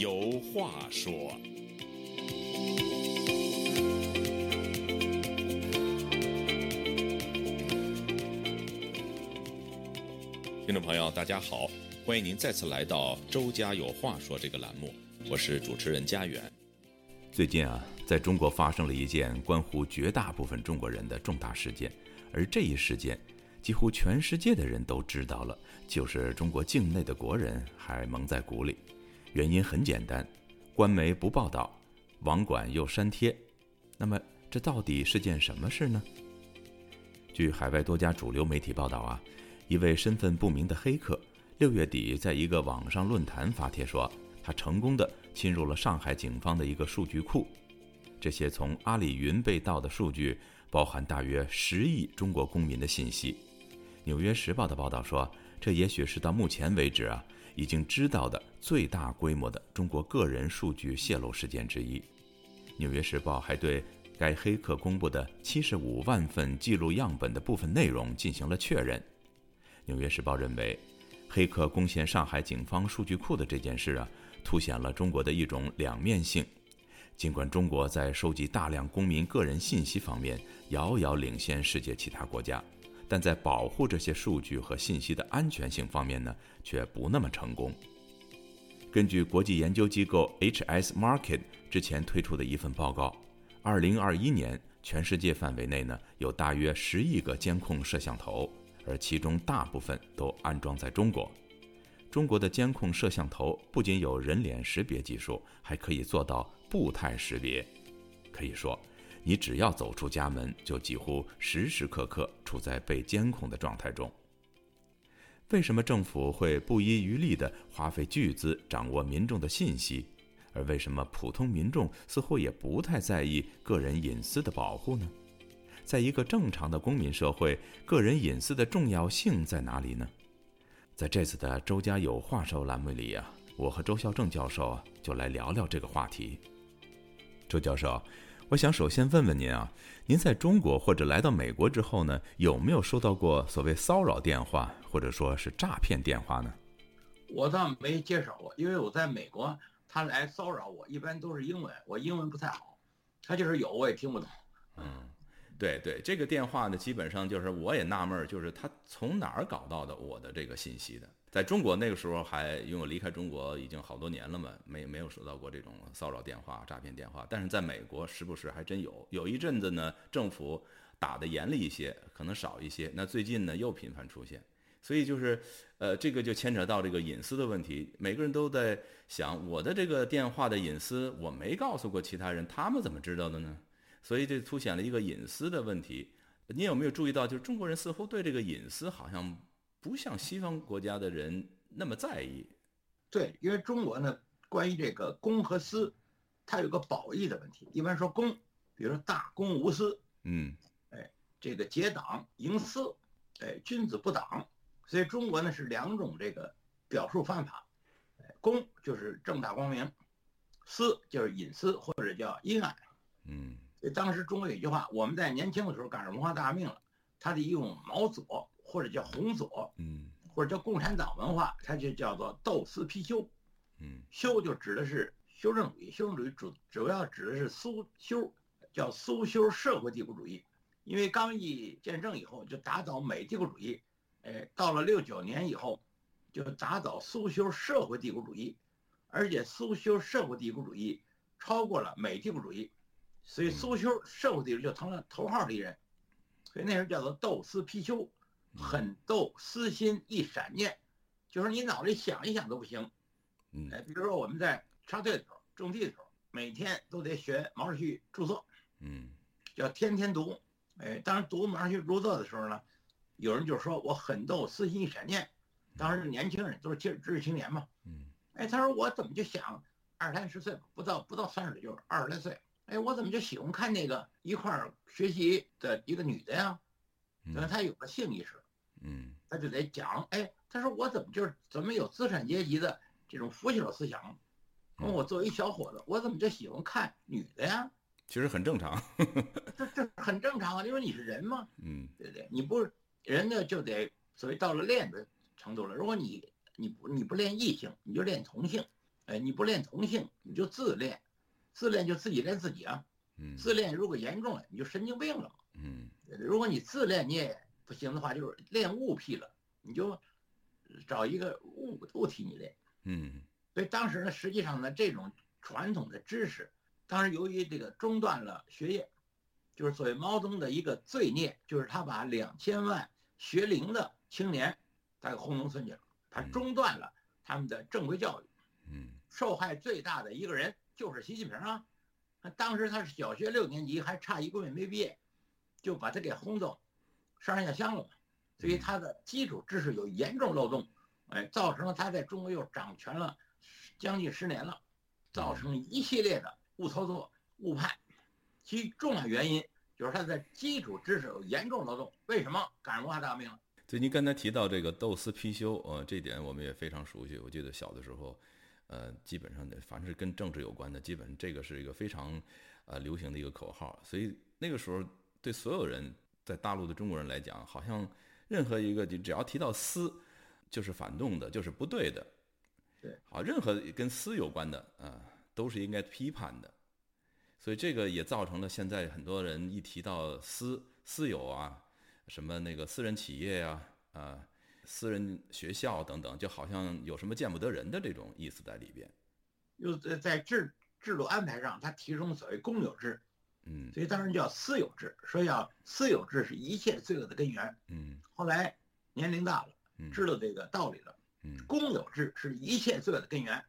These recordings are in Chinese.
有话说。听众朋友，大家好，欢迎您再次来到《周家有话说》这个栏目，我是主持人家园。最近啊，在中国发生了一件关乎绝大部分中国人的重大事件，而这一事件，几乎全世界的人都知道了，就是中国境内的国人还蒙在鼓里。原因很简单，官媒不报道，网管又删帖。那么，这到底是件什么事呢？据海外多家主流媒体报道啊。一位身份不明的黑客，六月底在一个网上论坛发帖说，他成功的侵入了上海警方的一个数据库。这些从阿里云被盗的数据，包含大约十亿中国公民的信息。纽约时报的报道说，这也许是到目前为止啊，已经知道的最大规模的中国个人数据泄露事件之一。纽约时报还对该黑客公布的七十五万份记录样本的部分内容进行了确认。《纽约时报》认为，黑客攻陷上海警方数据库的这件事啊，凸显了中国的一种两面性。尽管中国在收集大量公民个人信息方面遥遥领先世界其他国家，但在保护这些数据和信息的安全性方面呢，却不那么成功。根据国际研究机构 HS Market 之前推出的一份报告，2021年全世界范围内呢，有大约十亿个监控摄像头。而其中大部分都安装在中国。中国的监控摄像头不仅有人脸识别技术，还可以做到步态识别。可以说，你只要走出家门，就几乎时时刻刻处在被监控的状态中。为什么政府会不遗余力地花费巨资掌握民众的信息，而为什么普通民众似乎也不太在意个人隐私的保护呢？在一个正常的公民社会，个人隐私的重要性在哪里呢？在这次的“周家有话说”栏目里啊，我和周孝正教授就来聊聊这个话题。周教授，我想首先问问您啊，您在中国或者来到美国之后呢，有没有收到过所谓骚扰电话或者说是诈骗电话呢？我倒没接手过，因为我在美国，他来骚扰我一般都是英文，我英文不太好，他就是有我也听不懂。嗯。对对，这个电话呢，基本上就是我也纳闷，就是他从哪儿搞到的我的这个信息的？在中国那个时候还因为我离开中国已经好多年了嘛，没没有收到过这种骚扰电话、诈骗电话。但是在美国时不时还真有，有一阵子呢，政府打的严厉一些，可能少一些。那最近呢又频繁出现，所以就是，呃，这个就牵扯到这个隐私的问题。每个人都在想，我的这个电话的隐私我没告诉过其他人，他们怎么知道的呢？所以这凸显了一个隐私的问题。你有没有注意到，就是中国人似乎对这个隐私好像不像西方国家的人那么在意。对，因为中国呢，关于这个公和私，它有个褒义的问题。一般说公，比如说大公无私，嗯，哎，这个结党营私，哎，君子不党。所以中国呢是两种这个表述方法。公就是正大光明，私就是隐私或者叫阴暗。嗯。当时中国有一句话，我们在年轻的时候赶上文化大革命了，他得用毛左或者叫红左，嗯，或者叫共产党文化，它就叫做斗私批修，嗯，修就指的是修正主义，修正主义主主要指的是苏修，叫苏修社会帝国主义，因为刚毅建政以后就打倒美帝国主义，哎，到了六九年以后，就打倒苏修社会帝国主义，而且苏修社会帝国主义超过了美帝国主义。所以苏修社会帝国就成了头号敌人，所以那时候叫做斗私批修，狠斗私心一闪念，就是你脑子里想一想都不行。嗯哎，比如说我们在插队的时候、种地的时候，每天都得学毛主席著作，嗯，叫天天读。哎，当时读毛主席著作的时候呢，有人就说我狠斗私心一闪念，当时年轻人都是知知识青年嘛，嗯，哎，他说我怎么就想二三十岁不到不到三十岁就是二十来岁。哎，我怎么就喜欢看那个一块儿学习的一个女的呀？等他有个性意识，嗯，他就得讲。哎，他说我怎么就是怎么有资产阶级的这种腐朽思想？问我作为一小伙子，我怎么就喜欢看女的呀？其实很正常，这这很正常啊，因为你是人嘛，嗯，对不对？你不是人呢，就得所谓到了练的程度了。如果你你不你不练异性，你就练同性。哎，你不练同性，你就自恋，自恋就自己练自己啊。嗯，自恋如果严重了，你就神经病了嘛。嗯，如果你自恋你也不行的话，就是练物癖了，你就找一个物物体你练。嗯，所以当时呢，实际上呢，这种传统的知识，当时由于这个中断了学业，就是所谓毛泽东的一个罪孽，就是他把两千万学龄的青年他给轰农村去了，他中断了他们的正规教育。嗯，受害最大的一个人就是习近平啊。当时他是小学六年级，还差一个月没毕业，就把他给轰走上山下乡了嘛。所以他的基础知识有严重漏洞，哎，造成了他在中国又掌权了将近十年了，造成一系列的误操作、误判。其重要原因就是他的基础知识有严重漏洞。为什么赶上文化大革命了？对，您刚才提到这个斗私批修，呃，这点我们也非常熟悉。我记得小的时候。呃，基本上的，凡是跟政治有关的，基本这个是一个非常，呃，流行的一个口号。所以那个时候，对所有人在大陆的中国人来讲，好像任何一个你只要提到私，就是反动的，就是不对的。对，好，任何跟私有关的，啊，都是应该批判的。所以这个也造成了现在很多人一提到私私有啊，什么那个私人企业呀，啊。私人学校等等，就好像有什么见不得人的这种意思在里边。又在在制制度安排上，他提出所谓公有制，嗯，所以当时叫私有制，说要私有制是一切罪恶的根源。嗯，后来年龄大了，知道这个道理了。嗯，公有制是一切罪恶的根源。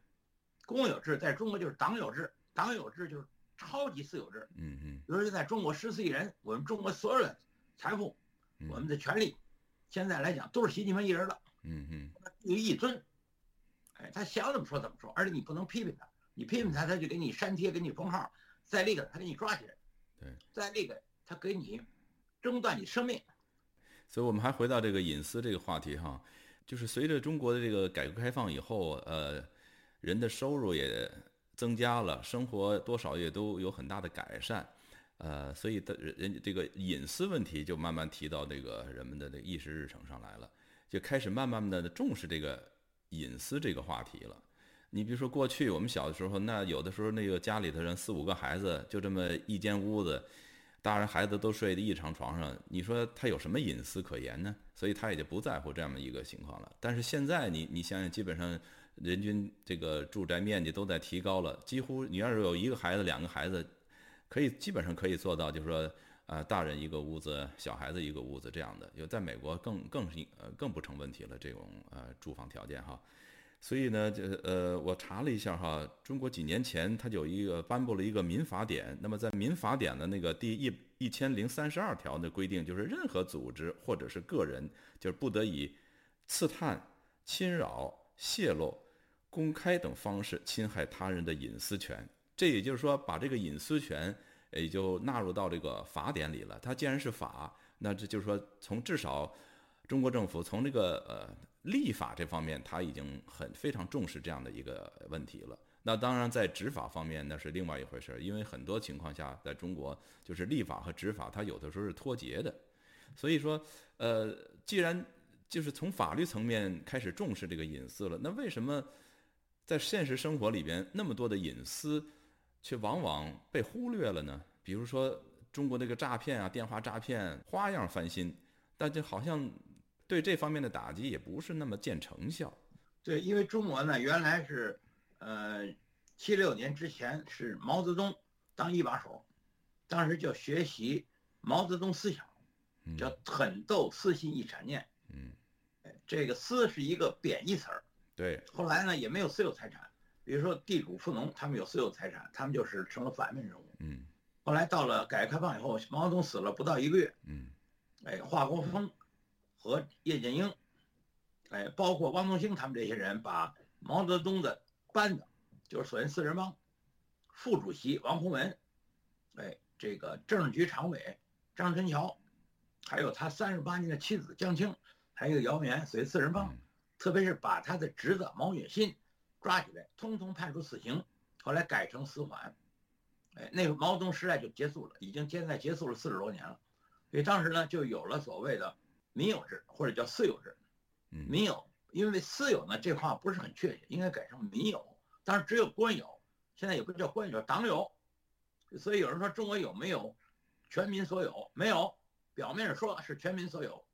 公有制在中国就是党有制，党有制就是超级私有制。嗯嗯，比如说在中国十四亿人，我们中国所有的财富，我们的权利。现在来讲都是习近平一人的，嗯嗯，有一尊，哎，他想怎么说怎么说，而且你不能批评他，你批评他，他就给你删帖，给你封号，再那个他给你抓起来，对，在那个他给你中断你生命。所以我们还回到这个隐私这个话题哈，就是随着中国的这个改革开放以后，呃，人的收入也增加了，生活多少也都有很大的改善。呃，所以的人这个隐私问题就慢慢提到这个人们的这个议事日程上来了，就开始慢慢的重视这个隐私这个话题了。你比如说过去我们小的时候，那有的时候那个家里头人四五个孩子就这么一间屋子，大人孩子都睡在一张床上，你说他有什么隐私可言呢？所以他也就不在乎这样的一个情况了。但是现在你你想想，基本上人均这个住宅面积都在提高了，几乎你要是有一个孩子、两个孩子。可以基本上可以做到，就是说，呃，大人一个屋子，小孩子一个屋子这样的。有在美国更更是呃更不成问题了，这种呃住房条件哈。所以呢，这呃我查了一下哈，中国几年前它有一个颁布了一个民法典。那么在民法典的那个第一一千零三十二条的规定，就是任何组织或者是个人，就是不得以刺探、侵扰、泄露、公开等方式侵害他人的隐私权。这也就是说，把这个隐私权也就纳入到这个法典里了。它既然是法，那这就是说，从至少中国政府从这个呃立法这方面，他已经很非常重视这样的一个问题了。那当然，在执法方面那是另外一回事儿，因为很多情况下，在中国就是立法和执法，它有的时候是脱节的。所以说，呃，既然就是从法律层面开始重视这个隐私了，那为什么在现实生活里边那么多的隐私？却往往被忽略了呢。比如说，中国那个诈骗啊，电话诈骗花样翻新，但这好像对这方面的打击也不是那么见成效。对，因为中国呢，原来是，呃，七六年之前是毛泽东当一把手，当时就学习毛泽东思想，叫狠斗私心一产念。嗯，这个私是一个贬义词儿。对，后来呢，也没有私有财产。比如说地主富农，他们有私有财产，他们就是成了反面人物。嗯，后来到了改革开放以后，毛泽东死了不到一个月。嗯，哎，华国锋和叶剑英，哎，包括汪东兴他们这些人，把毛泽东的班子，就是所谓四人帮，副主席王洪文，哎，这个政治局常委张春桥，还有他三十八年的妻子江青，还有姚元，所谓四人帮，特别是把他的侄子毛远新。抓起来，通通判处死刑，后来改成死缓，哎，那个毛泽东时代就结束了，已经现在结束了四十多年了，所以当时呢就有了所谓的民有制或者叫私有制，民有，因为私有呢这话不是很确切，应该改成民有，当然只有官有，现在也不叫官有，党有。所以有人说中国有没有全民所有？没有，表面上说是全民所有，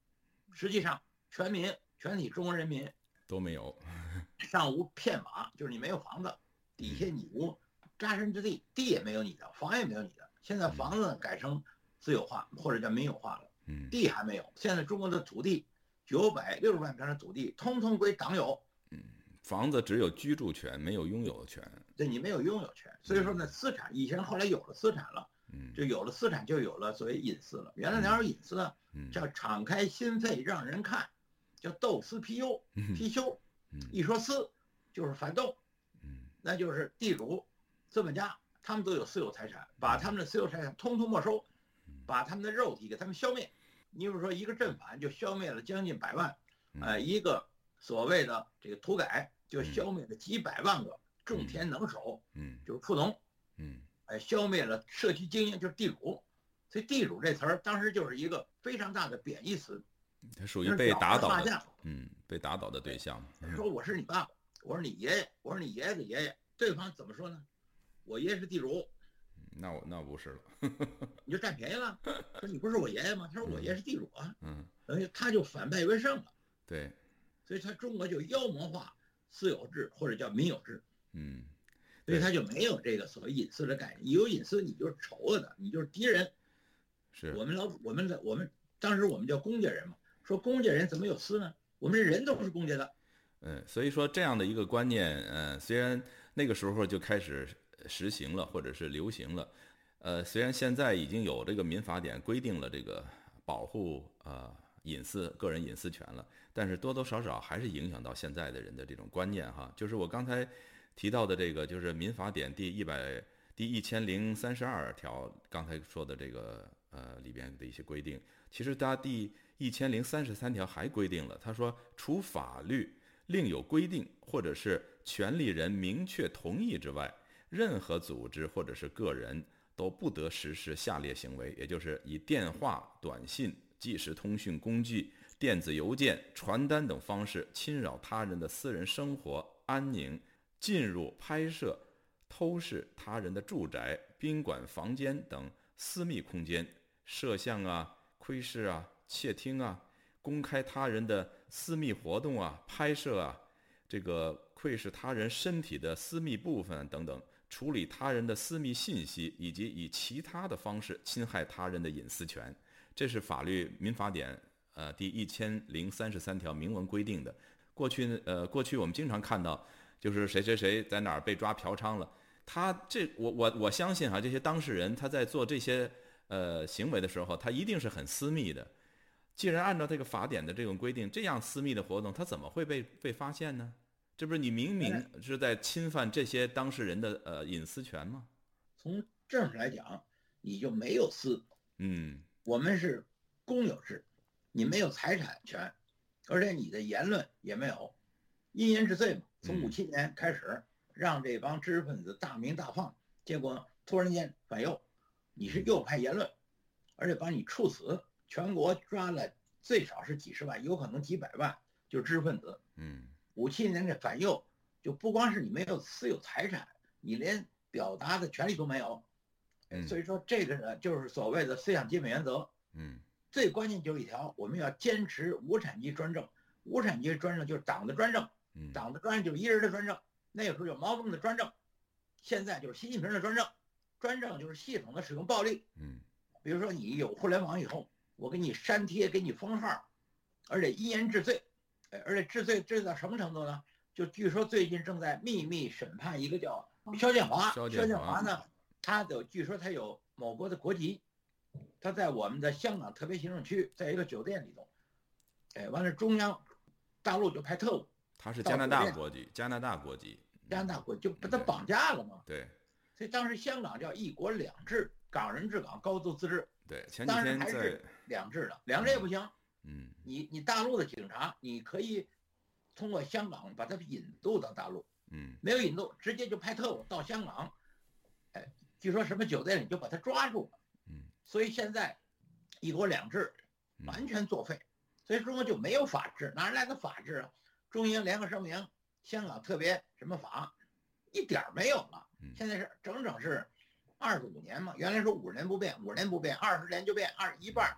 实际上全民全体中国人民都没有。上无片瓦，就是你没有房子，底下你无扎身之地，地也没有你的，房也没有你的。现在房子改成私有化或者叫民有化了，嗯，地还没有。现在中国的土地九百六十万平的土地，通通归党有。嗯，房子只有居住权，没有拥有权。对你没有拥有权，所以说呢，私产以前后来有了私产了，嗯，就有了私产，就有了所谓隐私了。原来哪有隐私呢？嗯，叫敞开心扉让人看，叫斗私批忧，批修。一说私，就是反动，嗯，那就是地主、资本家，他们都有私有财产，把他们的私有财产通通没收，把他们的肉体给他们消灭。你比如说，一个正反就消灭了将近百万，呃，一个所谓的这个土改就消灭了几百万个种田能手，嗯，就是富农，嗯，哎，消灭了社区精英，就是地主。所以“地主”这词儿当时就是一个非常大的贬义词。他属于被打倒的，嗯，被打倒的对象。说我是你爸爸，我是你爷爷，我是你爷爷的爷爷。对方怎么说呢？我爷爷是地主。那我那不是了，你就占便宜了。说你不是我爷爷吗？他说我爷爷是地主啊。嗯，等于他就反败为胜了。对，所以他中国就妖魔化私有制或者叫民有制。嗯，所以他就没有这个所谓隐私的概念。有隐私，你就是丑恶的，你就是敌人。是我们老我们的我们当时我们叫公家人嘛。说公家人怎么有私呢？我们人都是公家的。嗯，所以说这样的一个观念，嗯，虽然那个时候就开始实行了，或者是流行了，呃，虽然现在已经有这个民法典规定了这个保护呃隐私、个人隐私权了，但是多多少少还是影响到现在的人的这种观念哈。就是我刚才提到的这个，就是民法典第一百第一千零三十二条，刚才说的这个呃里边的一些规定，其实它第一千零三十三条还规定了，他说，除法律另有规定，或者是权利人明确同意之外，任何组织或者是个人都不得实施下列行为，也就是以电话、短信、即时通讯工具、电子邮件、传单等方式侵扰他人的私人生活安宁，进入、拍摄、偷视他人的住宅、宾馆房间等私密空间，摄像啊、窥视啊。窃听啊，公开他人的私密活动啊，拍摄啊，这个窥视他人身体的私密部分等等，处理他人的私密信息，以及以其他的方式侵害他人的隐私权，这是法律民法典呃第一千零三十三条明文规定的。过去呃过去我们经常看到，就是谁谁谁在哪儿被抓嫖娼了，他这我我我相信哈，这些当事人他在做这些呃行为的时候，他一定是很私密的。既然按照这个法典的这种规定，这样私密的活动，他怎么会被被发现呢？这不是你明明是在侵犯这些当事人的呃隐私权吗？从政上来讲，你就没有私。嗯，我们是公有制，你没有财产权，而且你的言论也没有，因言治罪嘛。从五七年开始，让这帮知识分子大鸣大放，结果突然间反右，你是右派言论，而且把你处死。全国抓了最少是几十万，有可能几百万，就是知识分子。嗯，五七年这反右，就不光是你没有私有财产，你连表达的权利都没有。嗯，所以说这个呢，就是所谓的思想基本原则。嗯，最关键就是一条，我们要坚持无产阶级专政。无产阶级专政就是党的专政，党的专政就是一人的专政。那个时候有毛泽东的专政，现在就是习近平的专政。专政就是系统的使用暴力。嗯，比如说你有互联网以后。我给你删帖，给你封号，而且一言治罪，而且治罪治到什么程度呢？就据说最近正在秘密审判一个叫肖建华，肖建华呢，他有据说他有某国的国籍，他在我们的香港特别行政区，在一个酒店里头，哎，完了中央大陆就派特务，他是加拿大国籍，加拿大国籍，加拿大国就把他绑架了嘛？对，所以当时香港叫一国两制，港人治港，高度自治。对，前几天在。两制的，两制也不行。嗯，你你大陆的警察，你可以通过香港把他引渡到大陆。嗯，没有引渡，直接就派特务到香港。哎，据说什么酒店里就把他抓住了。嗯，所以现在一国两制完全作废，所以中国就没有法治，哪来的法治啊？中英联合声明，香港特别什么法？一点儿没有了。现在是整整是二十五年嘛，原来说五十年不变，五十年不变，二十年就变二一半，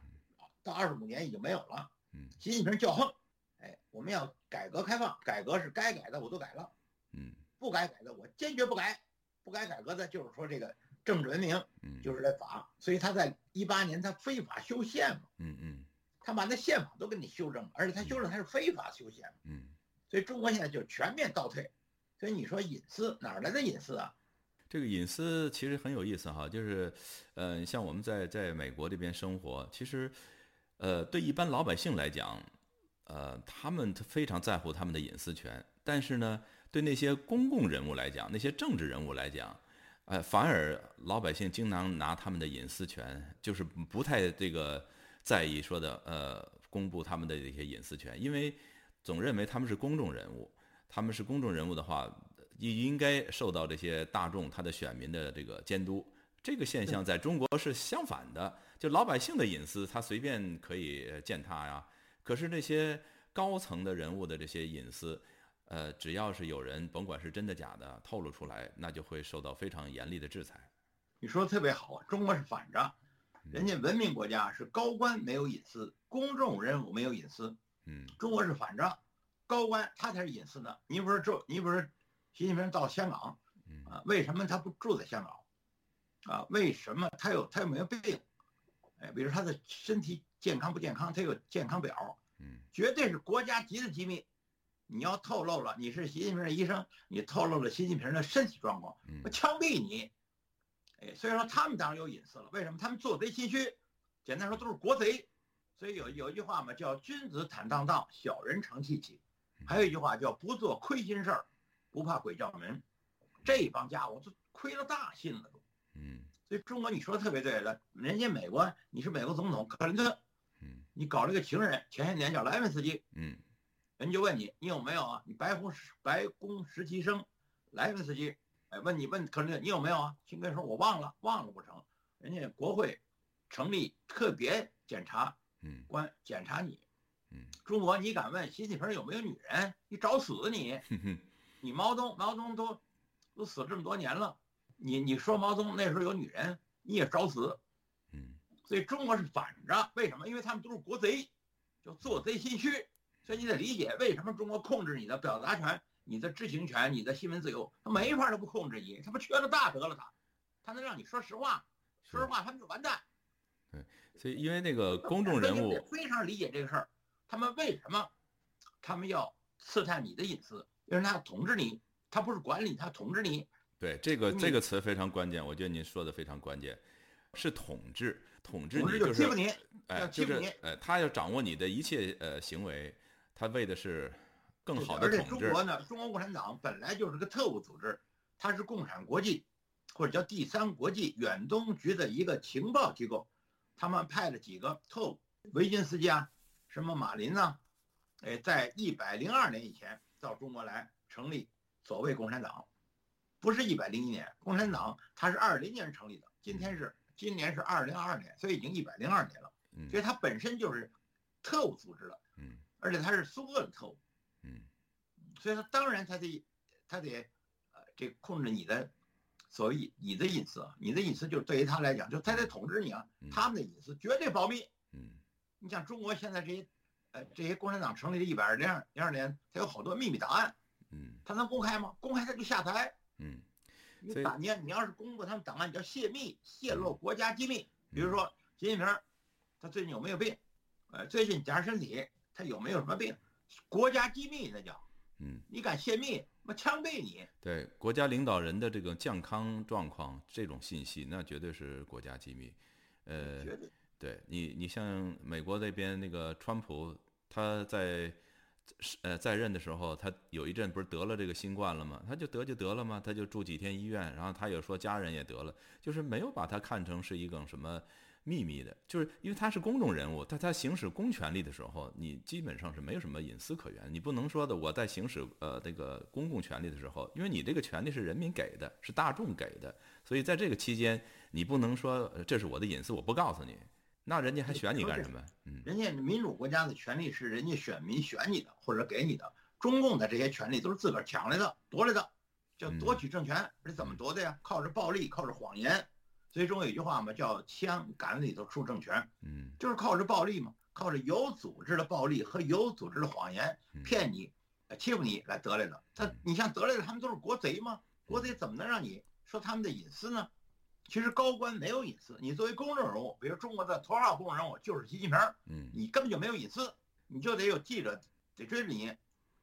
到二十五年已经没有了。习近平叫横，哎，我们要改革开放，改革是该改的我都改了，嗯，不该改的我坚决不改，不该改革的就是说这个政治文明，嗯，就是这法，所以他在一八年他非法修宪嘛，嗯嗯，他把那宪法都给你修正了，而且他修正他是非法修宪，嗯，所以中国现在就全面倒退，所以你说隐私哪来的隐私啊？这个隐私其实很有意思哈，就是，呃，像我们在在美国这边生活，其实，呃，对一般老百姓来讲，呃，他们非常在乎他们的隐私权，但是呢，对那些公共人物来讲，那些政治人物来讲，呃，反而老百姓经常拿他们的隐私权，就是不太这个在意说的，呃，公布他们的这些隐私权，因为总认为他们是公众人物，他们是公众人物的话。也应该受到这些大众他的选民的这个监督。这个现象在中国是相反的，就老百姓的隐私他随便可以践踏呀。可是那些高层的人物的这些隐私，呃，只要是有人甭管是真的假的透露出来，那就会受到非常严厉的制裁。你说的特别好，中国是反着，人家文明国家是高官没有隐私，公众人物没有隐私。嗯，中国是反着，高官他才是隐私呢。你不是这，你不是。习近平到香港，啊，为什么他不住在香港？啊，为什么他有他有没有病？哎，比如他的身体健康不健康？他有健康表，嗯，绝对是国家级的机密。你要透露了，你是习近平的医生，你透露了习近平的身体状况，我枪毙你！哎，所以说他们当然有隐私了。为什么？他们做贼心虚，简单说都是国贼。所以有有一句话嘛，叫君子坦荡荡，小人成戚戚。还有一句话叫不做亏心事儿。不怕鬼叫门，这帮家伙都亏了大心了都。嗯，所以中国你说的特别对了，人家美国你是美国总统克林顿，嗯，你搞了个情人，前些年叫莱文斯基，嗯，人就问你你有没有啊？你白宫白宫实习生莱文斯基，哎，问你问克林顿你有没有啊？辛格说我忘了，忘了不成？人家国会成立特别检察官检查你，嗯，中国你敢问习近平有没有女人？你找死你！你毛泽东，毛泽东都都死这么多年了，你你说毛泽东那时候有女人，你也找死，嗯，所以中国是反着，为什么？因为他们都是国贼，就做贼心虚，所以你得理解为什么中国控制你的表达权、你的知情权、你的新闻自由，他没法都不控制你，他不缺了大德了他，他能让你说实话，说实话他们就完蛋。对，所以因为那个公众人物非常理解这个事儿，他们为什么他们要刺探你的隐私？因为他统治你，他不是管理，他统治你。对，这个这个词非常关键，我觉得您说的非常关键，是统治，统治你就是，哎，就是哎，他要掌握你的一切呃行为，他为的是更好的统治。而且中国呢，中国共产党本来就是个特务组织，它是共产国际或者叫第三国际远东局的一个情报机构，他们派了几个特务，维金斯基啊，什么马林呐，哎，在一百零二年以前。到中国来成立所谓共产党，不是一百零一年，共产党它是二零年成立的，今天是今年是二零二二年，所以已经一百零二年了。所以它本身就是特务组织了，嗯，而且它是苏俄的特务，嗯，所以它当然它得它得呃这控制你的所谓你的隐私啊，你的隐私就对于他来讲，就他得统治你啊，他们的隐私绝对保密，嗯，你像中国现在这些。呃，这些共产党成立的一百零二零二年，它有好多秘密档案，嗯，他能公开吗？公开他就下台，嗯，你打你你要是公布他们档案你叫泄密，泄露国家机密。比如说习近平，他最近有没有病？呃，最近检查身体，他有没有什么病？国家机密那叫，嗯，你敢泄密，我枪毙你！对国家领导人的这个健康状况这种信息，那绝对是国家机密，呃，绝对。对你，你像美国那边那个川普，他在呃在任的时候，他有一阵不是得了这个新冠了吗？他就得就得了吗？他就住几天医院，然后他也说家人也得了，就是没有把他看成是一个什么秘密的，就是因为他是公众人物，他他行使公权力的时候，你基本上是没有什么隐私可言，你不能说的我在行使呃这个公共权力的时候，因为你这个权利是人民给的，是大众给的，所以在这个期间，你不能说这是我的隐私，我不告诉你。那人家还选你干什么？嗯，人家民主国家的权利是人家选民选你的或者给你的，中共的这些权利都是自个儿抢来的、夺来的，叫夺取政权，是怎么夺的呀？靠着暴力，靠着谎言。所以中国有句话嘛，叫“枪杆子里头出政权”，嗯，就是靠着暴力嘛，靠着有组织的暴力和有组织的谎言骗你、欺负你来得来的。他，你像得来的，他们都是国贼吗？国贼怎么能让你说他们的隐私呢？其实高官没有隐私，你作为公众人物，比如中国的头号公众人物就是习近平，嗯，你根本就没有隐私，你就得有记者得追着你，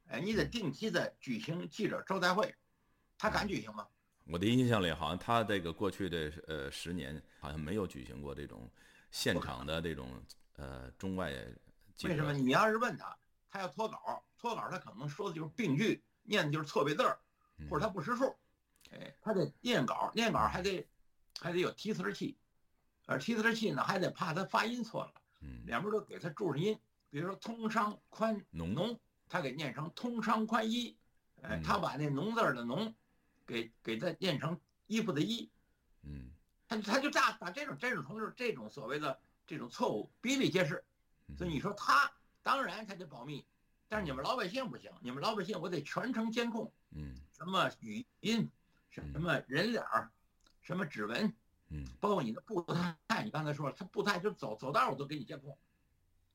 哎，你得定期的举行记者招待会，他敢举行吗？我的印象里，好像他这个过去的呃十年，好像没有举行过这种现场的这种呃中外。为什么？你要是问他，他要脱稿，脱稿他可能说的就是病句，念的就是错别字儿，或者他不识数，哎，他得念稿，念稿还得还得有提词器，而提词器呢还得怕他发音错了，两边都给他注上音，比如说通商宽农，他给念成通商宽衣，哎，他把那农字的农。给给他念成衣服的衣，嗯，他他就大把这种这种同志这种所谓的这种错误比比皆是，所以你说他当然他得保密，但是你们老百姓不行，你们老百姓我得全程监控，嗯，什么语音，什么人脸儿，什么指纹，嗯，包括你的步态，你刚才说了，他步态就走走道我都给你监控，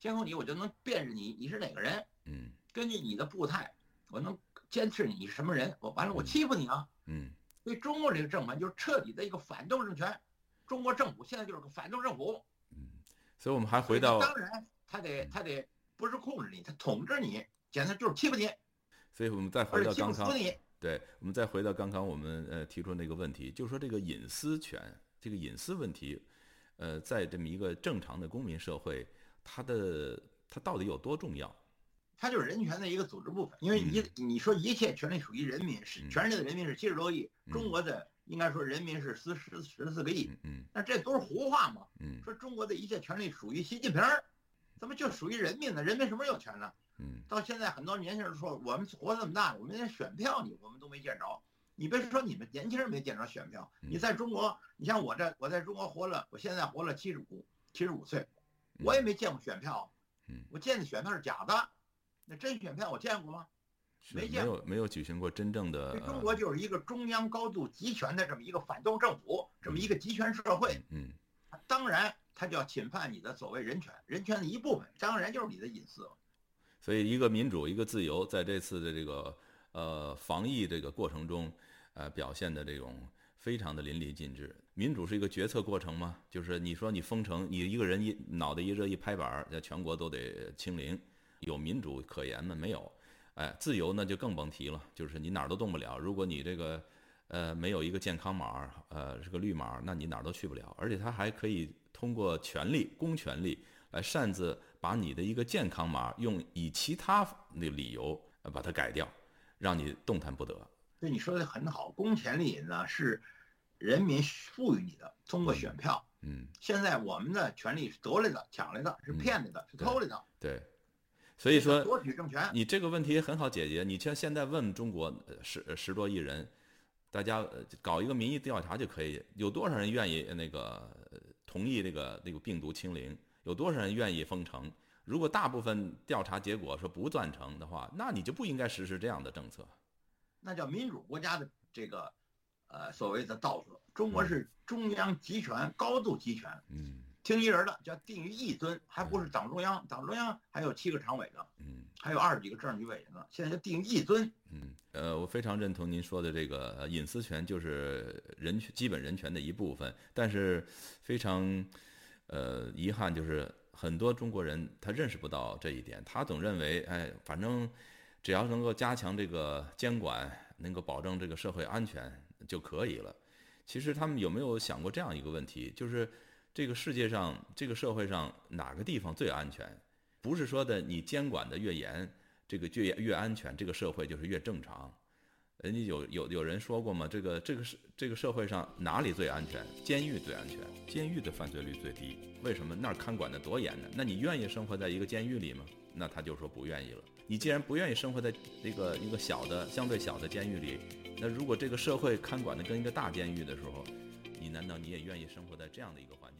监控你我就能辨认你你是哪个人，嗯，根据你的步态我能监视你是什么人，我完了我欺负你啊。嗯，所以中国这个政权就是彻底的一个反动政权，中国政府现在就是个反动政府。嗯，所以我们还回到，当然他得他得不是控制你，他统治你，简直就是欺负你。所以我们再回到刚刚，对，我们再回到刚刚我们呃提出那个问题，就是说这个隐私权，这个隐私问题，呃，在这么一个正常的公民社会，它的它到底有多重要？它就是人权的一个组织部分，因为你你说一切权利属于人民，是全世界的人民是七十多亿，中国的应该说人民是十十十四个亿，嗯，那这都是胡话嘛，嗯，说中国的一切权利属于习近平，怎么就属于人民呢？人民什么时候有权呢？嗯，到现在很多年轻人说，我们活这么大，我们连选票你我们都没见着，你别说你们年轻人没见着选票，你在中国，你像我这，我在中国活了，我现在活了七十五七十五岁，我也没见过选票，嗯，我见的选票是假的。那真选票我见过吗？没见，没有没有举行过真正的。中国就是一个中央高度集权的这么一个反动政府，这么一个集权社会。嗯，当然他就要侵犯你的所谓人权，人权的一部分，当然就是你的隐私了。所以，一个民主，一个自由，在这次的这个呃防疫这个过程中，呃表现的这种非常的淋漓尽致。民主是一个决策过程吗？就是你说你封城，你一个人一脑袋一热一拍板，在全国都得清零。有民主可言吗？没有，哎，自由那就更甭提了，就是你哪儿都动不了。如果你这个，呃，没有一个健康码，呃，是个绿码，那你哪儿都去不了。而且他还可以通过权力、公权力来擅自把你的一个健康码用以其他的理由把它改掉，让你动弹不得。对你说的很好，公权力呢是人民赋予你的，通过选票。嗯。现在我们的权利是得来的、抢来的，是骗来的，是偷来的。对。所以说，夺取政权，你这个问题很好解决。你像现在问中国十十多亿人，大家搞一个民意调查就可以，有多少人愿意那个同意这个这个病毒清零？有多少人愿意封城？如果大部分调查结果说不赞成的话，那你就不应该实施这样的政策。那叫民主国家的这个呃所谓的道德。中国是中央集权，高度集权。嗯。听一人的叫定于一尊，还不是党中央，党中央还有七个常委呢，嗯，还有二十几个政治局委员呢。现在就定于一尊，嗯，呃，我非常认同您说的这个隐私权就是人权基本人权的一部分，但是非常，呃，遗憾就是很多中国人他认识不到这一点，他总认为，哎，反正只要能够加强这个监管，能够保证这个社会安全就可以了。其实他们有没有想过这样一个问题，就是？这个世界上，这个社会上哪个地方最安全？不是说的你监管的越严，这个越越安全，这个社会就是越正常。人家有有有人说过吗？这个这个是这个社会上哪里最安全？监狱最安全，监狱的犯罪率最低。为什么？那儿看管的多严呢？那你愿意生活在一个监狱里吗？那他就说不愿意了。你既然不愿意生活在这个一个小的相对小的监狱里，那如果这个社会看管的跟一个大监狱的时候，你难道你也愿意生活在这样的一个环？